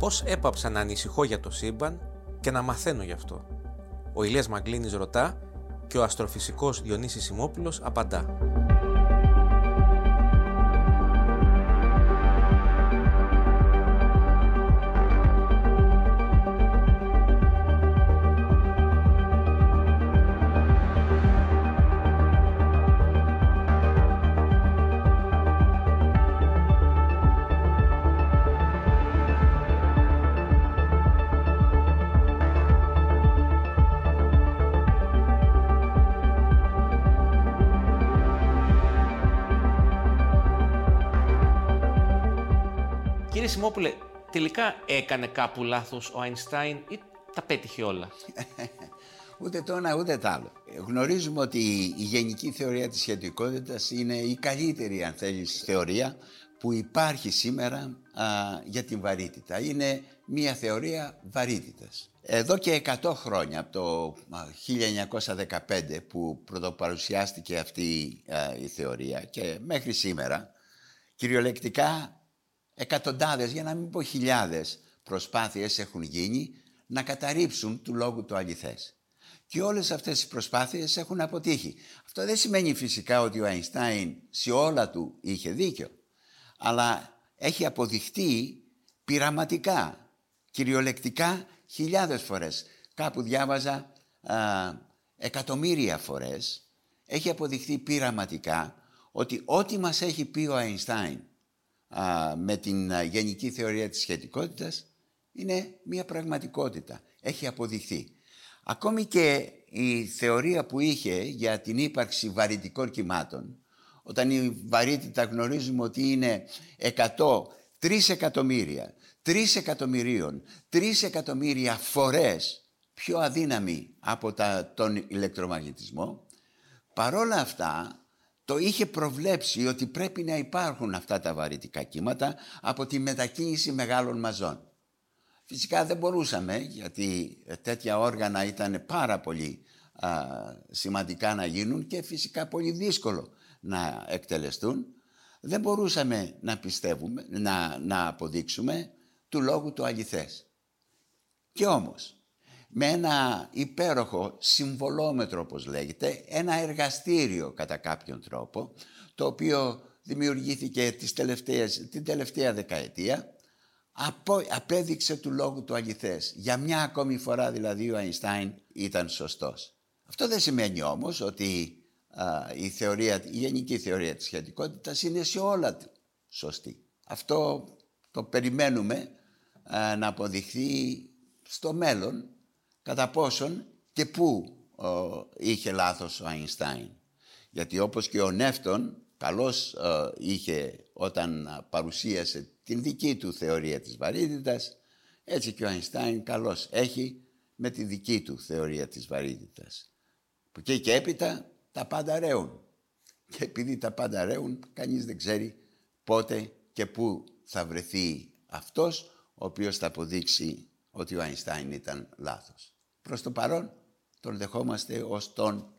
Πώς έπαψα να ανησυχώ για το σύμπαν και να μαθαίνω γι' αυτό. Ο Ηλίας Μαγκλίνης ρωτά και ο αστροφυσικός Διονύσης Σιμόπουλος απαντά. Σιμόπουλε, τελικά έκανε κάπου λάθος ο Αϊνστάιν ή τα πέτυχε όλα; ούτε το ένα ούτε το άλλο. Γνωρίζουμε ότι η γενική θεωρία της σχετικότητας είναι η καλύτερη αν θέλεις θεωρία που υπάρχει σήμερα για την βαρύτητα. Είναι μια θεωρία βαρύτητας. Εδώ και 100 χρόνια, από το 1915 που πρωτοπαρουσιάστηκε αυτή η θεωρία και μέχρι σήμερα, κυριολεκτικά εκατοντάδες για να μην πω χιλιάδες προσπάθειες έχουν γίνει να καταρρύψουν του λόγου το αληθές. Και όλες αυτές οι προσπάθειες έχουν αποτύχει. Αυτό δεν σημαίνει φυσικά ότι ο Αϊνστάιν σε όλα του είχε δίκιο. Αλλά έχει αποδειχτεί πειραματικά, κυριολεκτικά χιλιάδες φορές. Κάπου διάβαζα α, εκατομμύρια φορές. Έχει αποδειχτεί πειραματικά ότι ό,τι μας έχει πει ο Αϊνστάιν με την γενική θεωρία της σχετικότητας είναι μια πραγματικότητα. Έχει αποδειχθεί. Ακόμη και η θεωρία που είχε για την ύπαρξη βαρυτικών κυμάτων όταν η βαρύτητα γνωρίζουμε ότι είναι 100, 3 εκατομμύρια, 3 εκατομμυρίων, 3 εκατομμύρια φορές πιο αδύναμη από τα, τον ηλεκτρομαγνητισμό παρόλα αυτά το είχε προβλέψει ότι πρέπει να υπάρχουν αυτά τα βαρυτικά κύματα από τη μετακίνηση μεγάλων μαζών. Φυσικά δεν μπορούσαμε γιατί τέτοια όργανα ήταν πάρα πολύ σημαντικά να γίνουν και φυσικά πολύ δύσκολο να εκτελεστούν. Δεν μπορούσαμε να πιστεύουμε, να, να αποδείξουμε του λόγου το αληθές. Και όμως με ένα υπέροχο συμβολόμετρο όπως λέγεται, ένα εργαστήριο κατά κάποιον τρόπο, το οποίο δημιουργήθηκε τις τελευταίες, την τελευταία δεκαετία, απο, απέδειξε του λόγου του αληθές. Για μια ακόμη φορά δηλαδή ο Αϊνστάιν ήταν σωστός. Αυτό δεν σημαίνει όμως ότι η, θεωρία, η γενική θεωρία της σχετικότητας είναι σε όλα του σωστή. Αυτό το περιμένουμε να αποδειχθεί στο μέλλον κατά πόσον και πού είχε λάθος ο Αϊνστάιν. Γιατί όπως και ο Νεύτων καλώς είχε όταν παρουσίασε την δική του θεωρία της βαρύτητας, έτσι και ο Αϊνστάιν καλώς έχει με τη δική του θεωρία της βαρύτητας. Που και και έπειτα τα πάντα ρέουν. Και επειδή τα πάντα ρέουν, κανείς δεν ξέρει πότε και πού θα βρεθεί αυτός ο οποίος θα αποδείξει ότι ο Αϊνστάιν ήταν λάθος. Προς το παρόν τον δεχόμαστε ως τον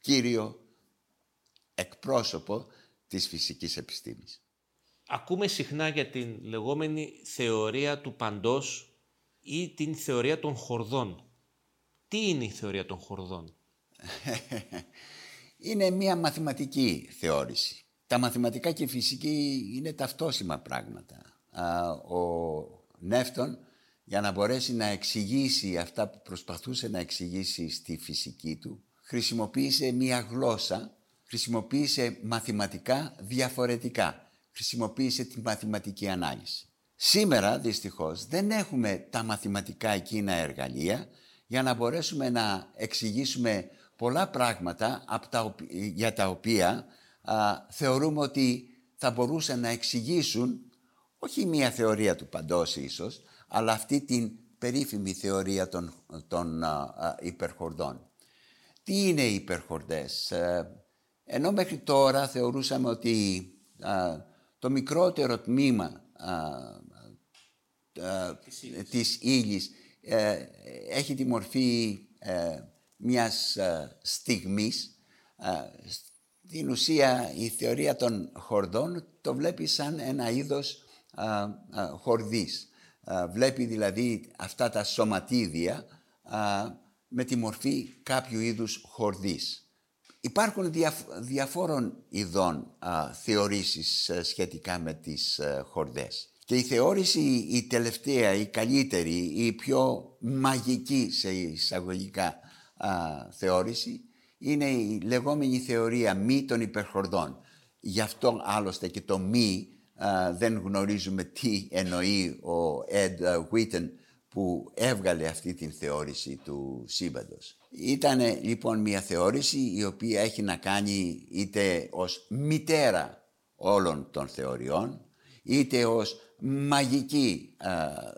κύριο εκπρόσωπο της φυσικής επιστήμης. Ακούμε συχνά για την λεγόμενη θεωρία του παντός ή την θεωρία των χορδών. Τι είναι η θεωρία των χορδών; είναι μια μαθηματική θεώρηση. Τα μαθηματικά και η φυσική είναι ταυτόσιμα πράγματα. Ο Νεύτων για να μπορέσει να εξηγήσει αυτά που προσπαθούσε να εξηγήσει στη φυσική του, χρησιμοποίησε μία γλώσσα, χρησιμοποίησε μαθηματικά διαφορετικά, χρησιμοποίησε τη μαθηματική ανάλυση. Σήμερα, δυστυχώς, δεν έχουμε τα μαθηματικά εκείνα εργαλεία για να μπορέσουμε να εξηγήσουμε πολλά πράγματα από τα, για τα οποία θεωρούμε ότι θα μπορούσαν να εξηγήσουν όχι μία θεωρία του παντός ίσως, αλλά αυτή την περίφημη θεωρία των, των υπερχορδών. Τι είναι οι υπερχορδές; Ε, ενώ μέχρι τώρα θεωρούσαμε ότι το μικρότερο τμήμα της ύλης ε, έχει τη μορφή ε, μιας στιγμής. Στην ουσία η θεωρία των χορδών το βλέπει σαν ένα είδος χορδής. Βλέπει δηλαδή αυτά τα σωματίδια με τη μορφή κάποιου είδους χορδής. Υπάρχουν διαφόρων ειδών α, θεωρήσεις ε, σχετικά με τις α, ε, χορδές. Και η θεώρηση η τελευταία, η καλύτερη, η πιο μαγική σε εισαγωγικά θεώρηση είναι η λεγόμενη θεωρία μη των υπερχορδών. Γι' αυτό άλλωστε και το μη δεν γνωρίζουμε τι εννοεί ο Ed Witten που έβγαλε αυτή την θεώρηση του σύμπαντος. Ήταν λοιπόν μια θεώρηση η οποία έχει να κάνει είτε ως μητέρα όλων των θεωριών, είτε ως μαγική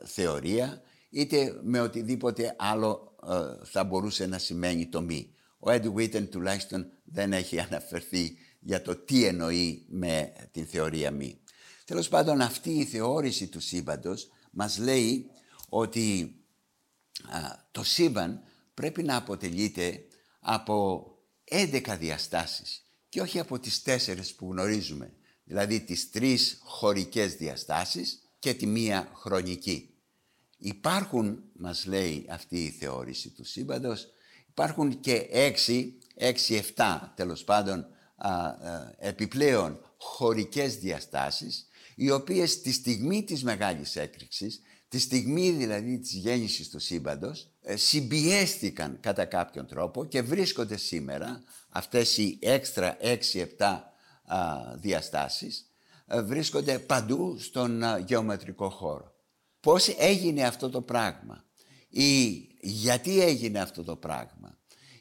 θεωρία, είτε με οτιδήποτε άλλο θα μπορούσε να σημαίνει το μη. Ο Ed Witten τουλάχιστον δεν έχει αναφερθεί για το τι εννοεί με την θεωρία μη. Τέλος πάντων αυτή η θεώρηση του σύμπαντος μας λέει ότι το σύμπαν πρέπει να αποτελείται από 11 διαστάσεις και όχι από τις τέσσερις που γνωρίζουμε, δηλαδή τις τρεις χωρικές διαστάσεις και τη μία χρονική. Υπάρχουν, μας λέει αυτή η θεώρηση του σύμπαντος, υπάρχουν και έξι, έξι, εφτά τέλος πάντων επιπλέον χωρικές διαστάσεις, οι οποίες τη στιγμή της μεγάλης έκρηξης Τη στιγμή δηλαδή της γέννησης του σύμπαντος ε, συμπιέστηκαν κατά κάποιον τρόπο και βρίσκονται σήμερα αυτές οι έξτρα 6-7 διαστάσεις ε, βρίσκονται παντού στον γεωμετρικό χώρο. Πώς έγινε αυτό το πράγμα; Ή γιατί έγινε αυτό το πράγμα;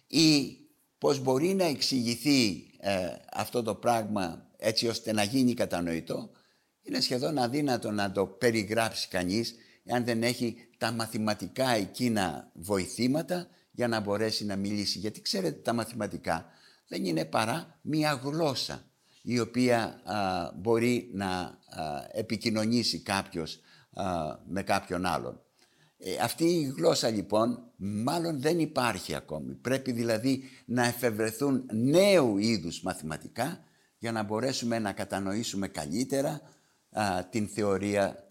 Ή πώς μπορεί να εξηγηθεί ε, αυτό το πράγμα έτσι ώστε να γίνει κατανοητό; Είναι σχεδόν αδύνατο να το περιγράψει κανείς αν δεν έχει τα μαθηματικά εκείνα βοηθήματα για να μπορέσει να μιλήσει. Γιατί ξέρετε τα μαθηματικά δεν είναι παρά μία γλώσσα η οποία μπορεί να επικοινωνήσει κάποιος με κάποιον άλλον. Ε, αυτή η γλώσσα λοιπόν μάλλον δεν υπάρχει ακόμη. Πρέπει δηλαδή να εφευρεθούν νέου είδους μαθηματικά για να μπορέσουμε να κατανοήσουμε καλύτερα την θεωρία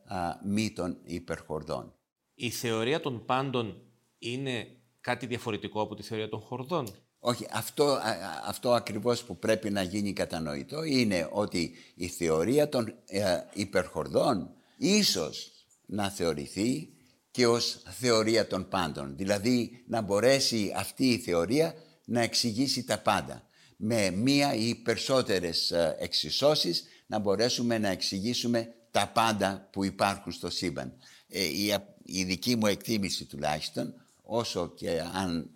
μη των υπερχορδών. Η θεωρία των πάντων είναι κάτι διαφορετικό από τη θεωρία των χορδών; Όχι, αυτό, αυτό ακριβώς που πρέπει να γίνει κατανοητό είναι ότι η θεωρία των ε, υπερχορδών ίσως να θεωρηθεί και ως θεωρία των πάντων. Δηλαδή να μπορέσει αυτή η θεωρία να εξηγήσει τα πάντα. Με μία ή περισσότερες ε, εξισώσεις να μπορέσουμε να εξηγήσουμε τα πάντα που υπάρχουν στο σύμπαν. Ε, η, η δική μου εκτίμηση τουλάχιστον, όσο και αν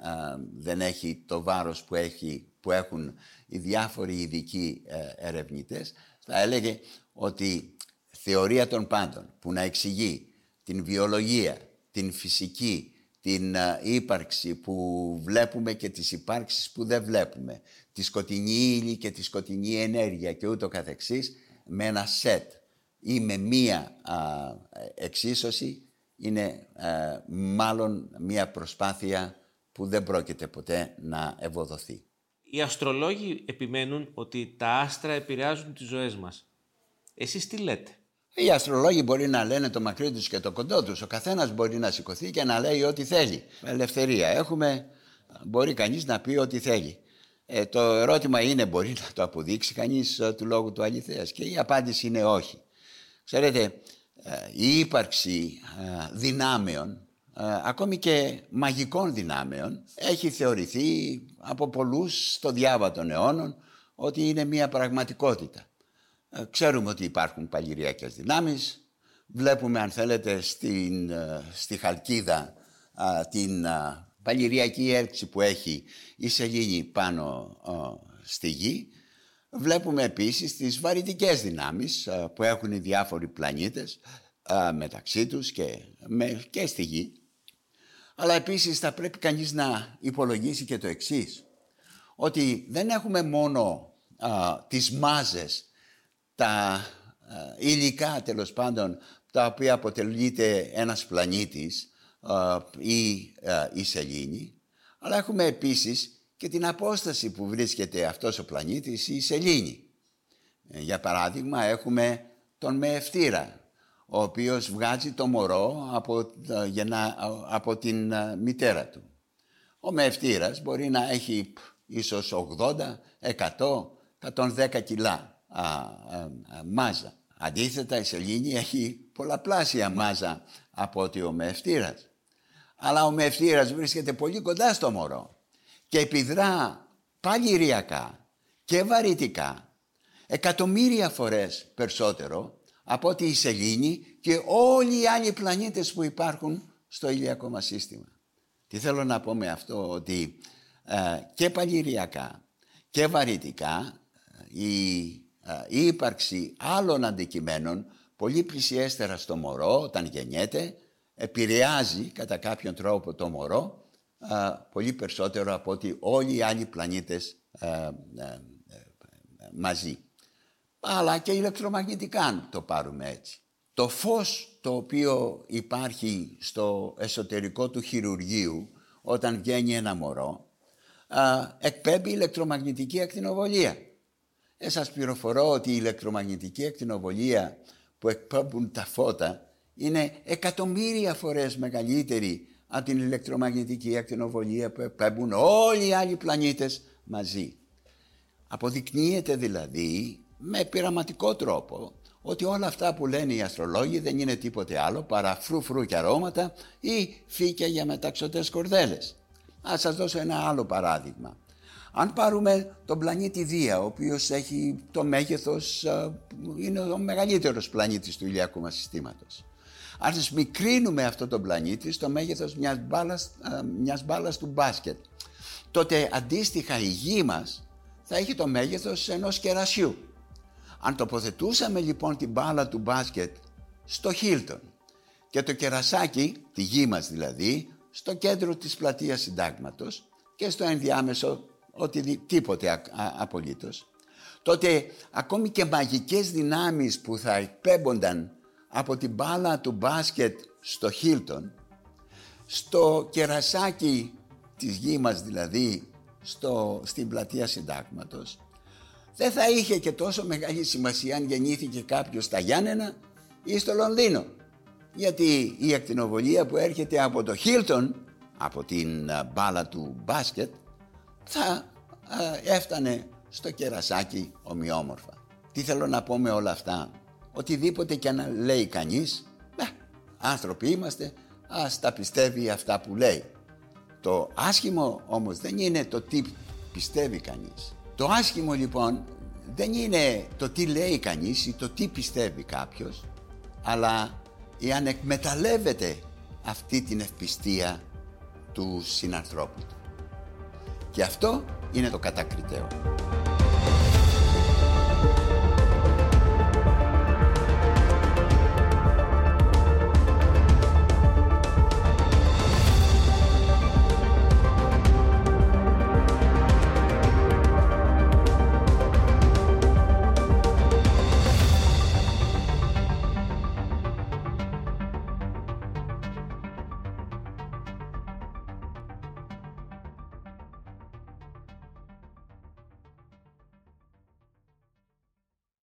δεν έχει το βάρος που, έχει, που έχουν οι διάφοροι ειδικοί ε, ερευνητές, θα έλεγε ότι θεωρία των πάντων που να εξηγεί την βιολογία, την φυσική, την ύπαρξη που βλέπουμε και τις υπάρξεις που δεν βλέπουμε, τη σκοτεινή ύλη και τη σκοτεινή ενέργεια και ούτω καθεξής, με ένα σετ ή με μία εξίσωση είναι μάλλον μία προσπάθεια που δεν πρόκειται ποτέ να ευοδοθεί. Οι αστρολόγοι επιμένουν ότι τα άστρα επηρεάζουν τις ζωές μας. Εσείς τι λέτε; Οι αστρολόγοι μπορεί να λένε το μακρύ τους και το κοντό τους. Ο καθένας μπορεί να σηκωθεί και να λέει ό,τι θέλει. Ελευθερία έχουμε, μπορεί κανείς να πει ό,τι θέλει. Ε, το ερώτημα είναι μπορεί να το αποδείξει κανείς ε, του λόγου του αληθείας και η απάντηση είναι όχι. Ξέρετε, ε, η ύπαρξη ε, δυνάμεων, ε, ακόμη και μαγικών δυνάμεων, έχει θεωρηθεί από πολλούς στο διάβα των αιώνων ότι είναι μια πραγματικότητα. Ξέρουμε ότι υπάρχουν παλιριακές δυνάμεις, βλέπουμε αν θέλετε στην, στη Χαλκίδα την παλιριακή έλξη που έχει η σελήνη πάνω στη γη Βλέπουμε επίσης τις βαρυτικές δυνάμεις που έχουν οι διάφοροι πλανήτες μεταξύ τους και, με, και στη Γη. Αλλά επίσης θα πρέπει κανείς να υπολογίσει και το εξής. Ότι δεν έχουμε μόνο α, τις μάζες, τα υλικά τέλος πάντων, τα οποία αποτελείται ένας πλανήτης ή η σελήνη, αλλά έχουμε επίσης και την απόσταση που βρίσκεται αυτός ο πλανήτης η σελήνη. Ε, για παράδειγμα έχουμε τον Μεευτήρα, ο οποίος βγάζει το μωρό από, γεννά, από την μητέρα του. Ο μευτήρας μπορεί να έχει ίσως 80, 100, 110 κιλά α, μάζα. Αντίθετα η σελήνη έχει πολλαπλάσια μάζα από ότι ο μευτήρας. Αλλά ο μευτήρας βρίσκεται πολύ κοντά στο μωρό και επιδρά παλιριακά και βαρυτικά εκατομμύρια φορές περισσότερο από ότι η σελήνη και όλοι οι άλλοι πλανήτες που υπάρχουν στο ηλιακό μας σύστημα. Τι θέλω να πω με αυτό, ότι ε, και παλιριακά και βαρυτικά ε, η, ε, η ύπαρξη άλλων αντικειμένων πολύ πλησιέστερα στο μωρό όταν γεννιέται επηρεάζει κατά κάποιον τρόπο το μωρό πολύ περισσότερο από ότι όλοι οι άλλοι πλανήτες μαζί. Αλλά και ηλεκτρομαγνητικά αν το πάρουμε έτσι. Το φως το οποίο υπάρχει στο εσωτερικό του χειρουργείου όταν βγαίνει ένα μωρό εκπέμπει ηλεκτρομαγνητική ακτινοβολία. Ε, σας πληροφορώ ότι η ηλεκτρομαγνητική ακτινοβολία που εκπέμπουν τα φώτα είναι εκατομμύρια φορές μεγαλύτερη από την ηλεκτρομαγνητική ακτινοβολία που εκπέμπουν όλοι οι άλλοι πλανήτες μαζί. Αποδεικνύεται δηλαδή με πειραματικό τρόπο ότι όλα αυτά που λένε οι αστρολόγοι δεν είναι τίποτε άλλο παρά φρου-φρου και αρώματα ή φύκια για μεταξωτές κορδέλες. Ας σας δώσω ένα άλλο παράδειγμα. Αν πάρουμε τον πλανήτη Δία, ο οποίος έχει το μέγεθος, είναι ο μεγαλύτερος πλανήτης του ηλιακού μας συστήματος. Αν μικρύνουμε αυτό το πλανήτη στο μέγεθος μιας μπάλας, μιας μπάλας του μπάσκετ, τότε αντίστοιχα η γη μας θα έχει το μέγεθος ενός κερασιού. Αν τοποθετούσαμε λοιπόν την μπάλα του μπάσκετ στο Χίλτον και το κερασάκι, τη γη μας δηλαδή, στο κέντρο της πλατείας συντάγματος και στο ενδιάμεσο οτιδήποτε απολύτως, τότε ακόμη και μαγικές δυνάμεις που θα εκπέμπονταν από την μπάλα του μπάσκετ στο Χίλτον, στο κερασάκι της γης μας δηλαδή, στο, στην πλατεία συντάγματος, δεν θα είχε και τόσο μεγάλη σημασία αν γεννήθηκε κάποιος στα Γιάννενα ή στο Λονδίνο. Γιατί η ακτινοβολία που έρχεται από το Χίλτον, από την μπάλα του μπάσκετ, θα έφτανε στο κερασάκι ομοιόμορφα. Τι θέλω να πω με όλα αυτά; Οτιδήποτε και να λέει κανείς, ε, άνθρωποι είμαστε, ας τα πιστεύει αυτά που λέει. Το άσχημο όμως δεν είναι το τι πιστεύει κανείς. Το άσχημο λοιπόν δεν είναι το τι λέει κανείς ή το τι πιστεύει κάποιος, αλλά αν εκμεταλλεύεται αυτή την ευπιστία του συνανθρώπου του. Και αυτό είναι το κατακριτέο.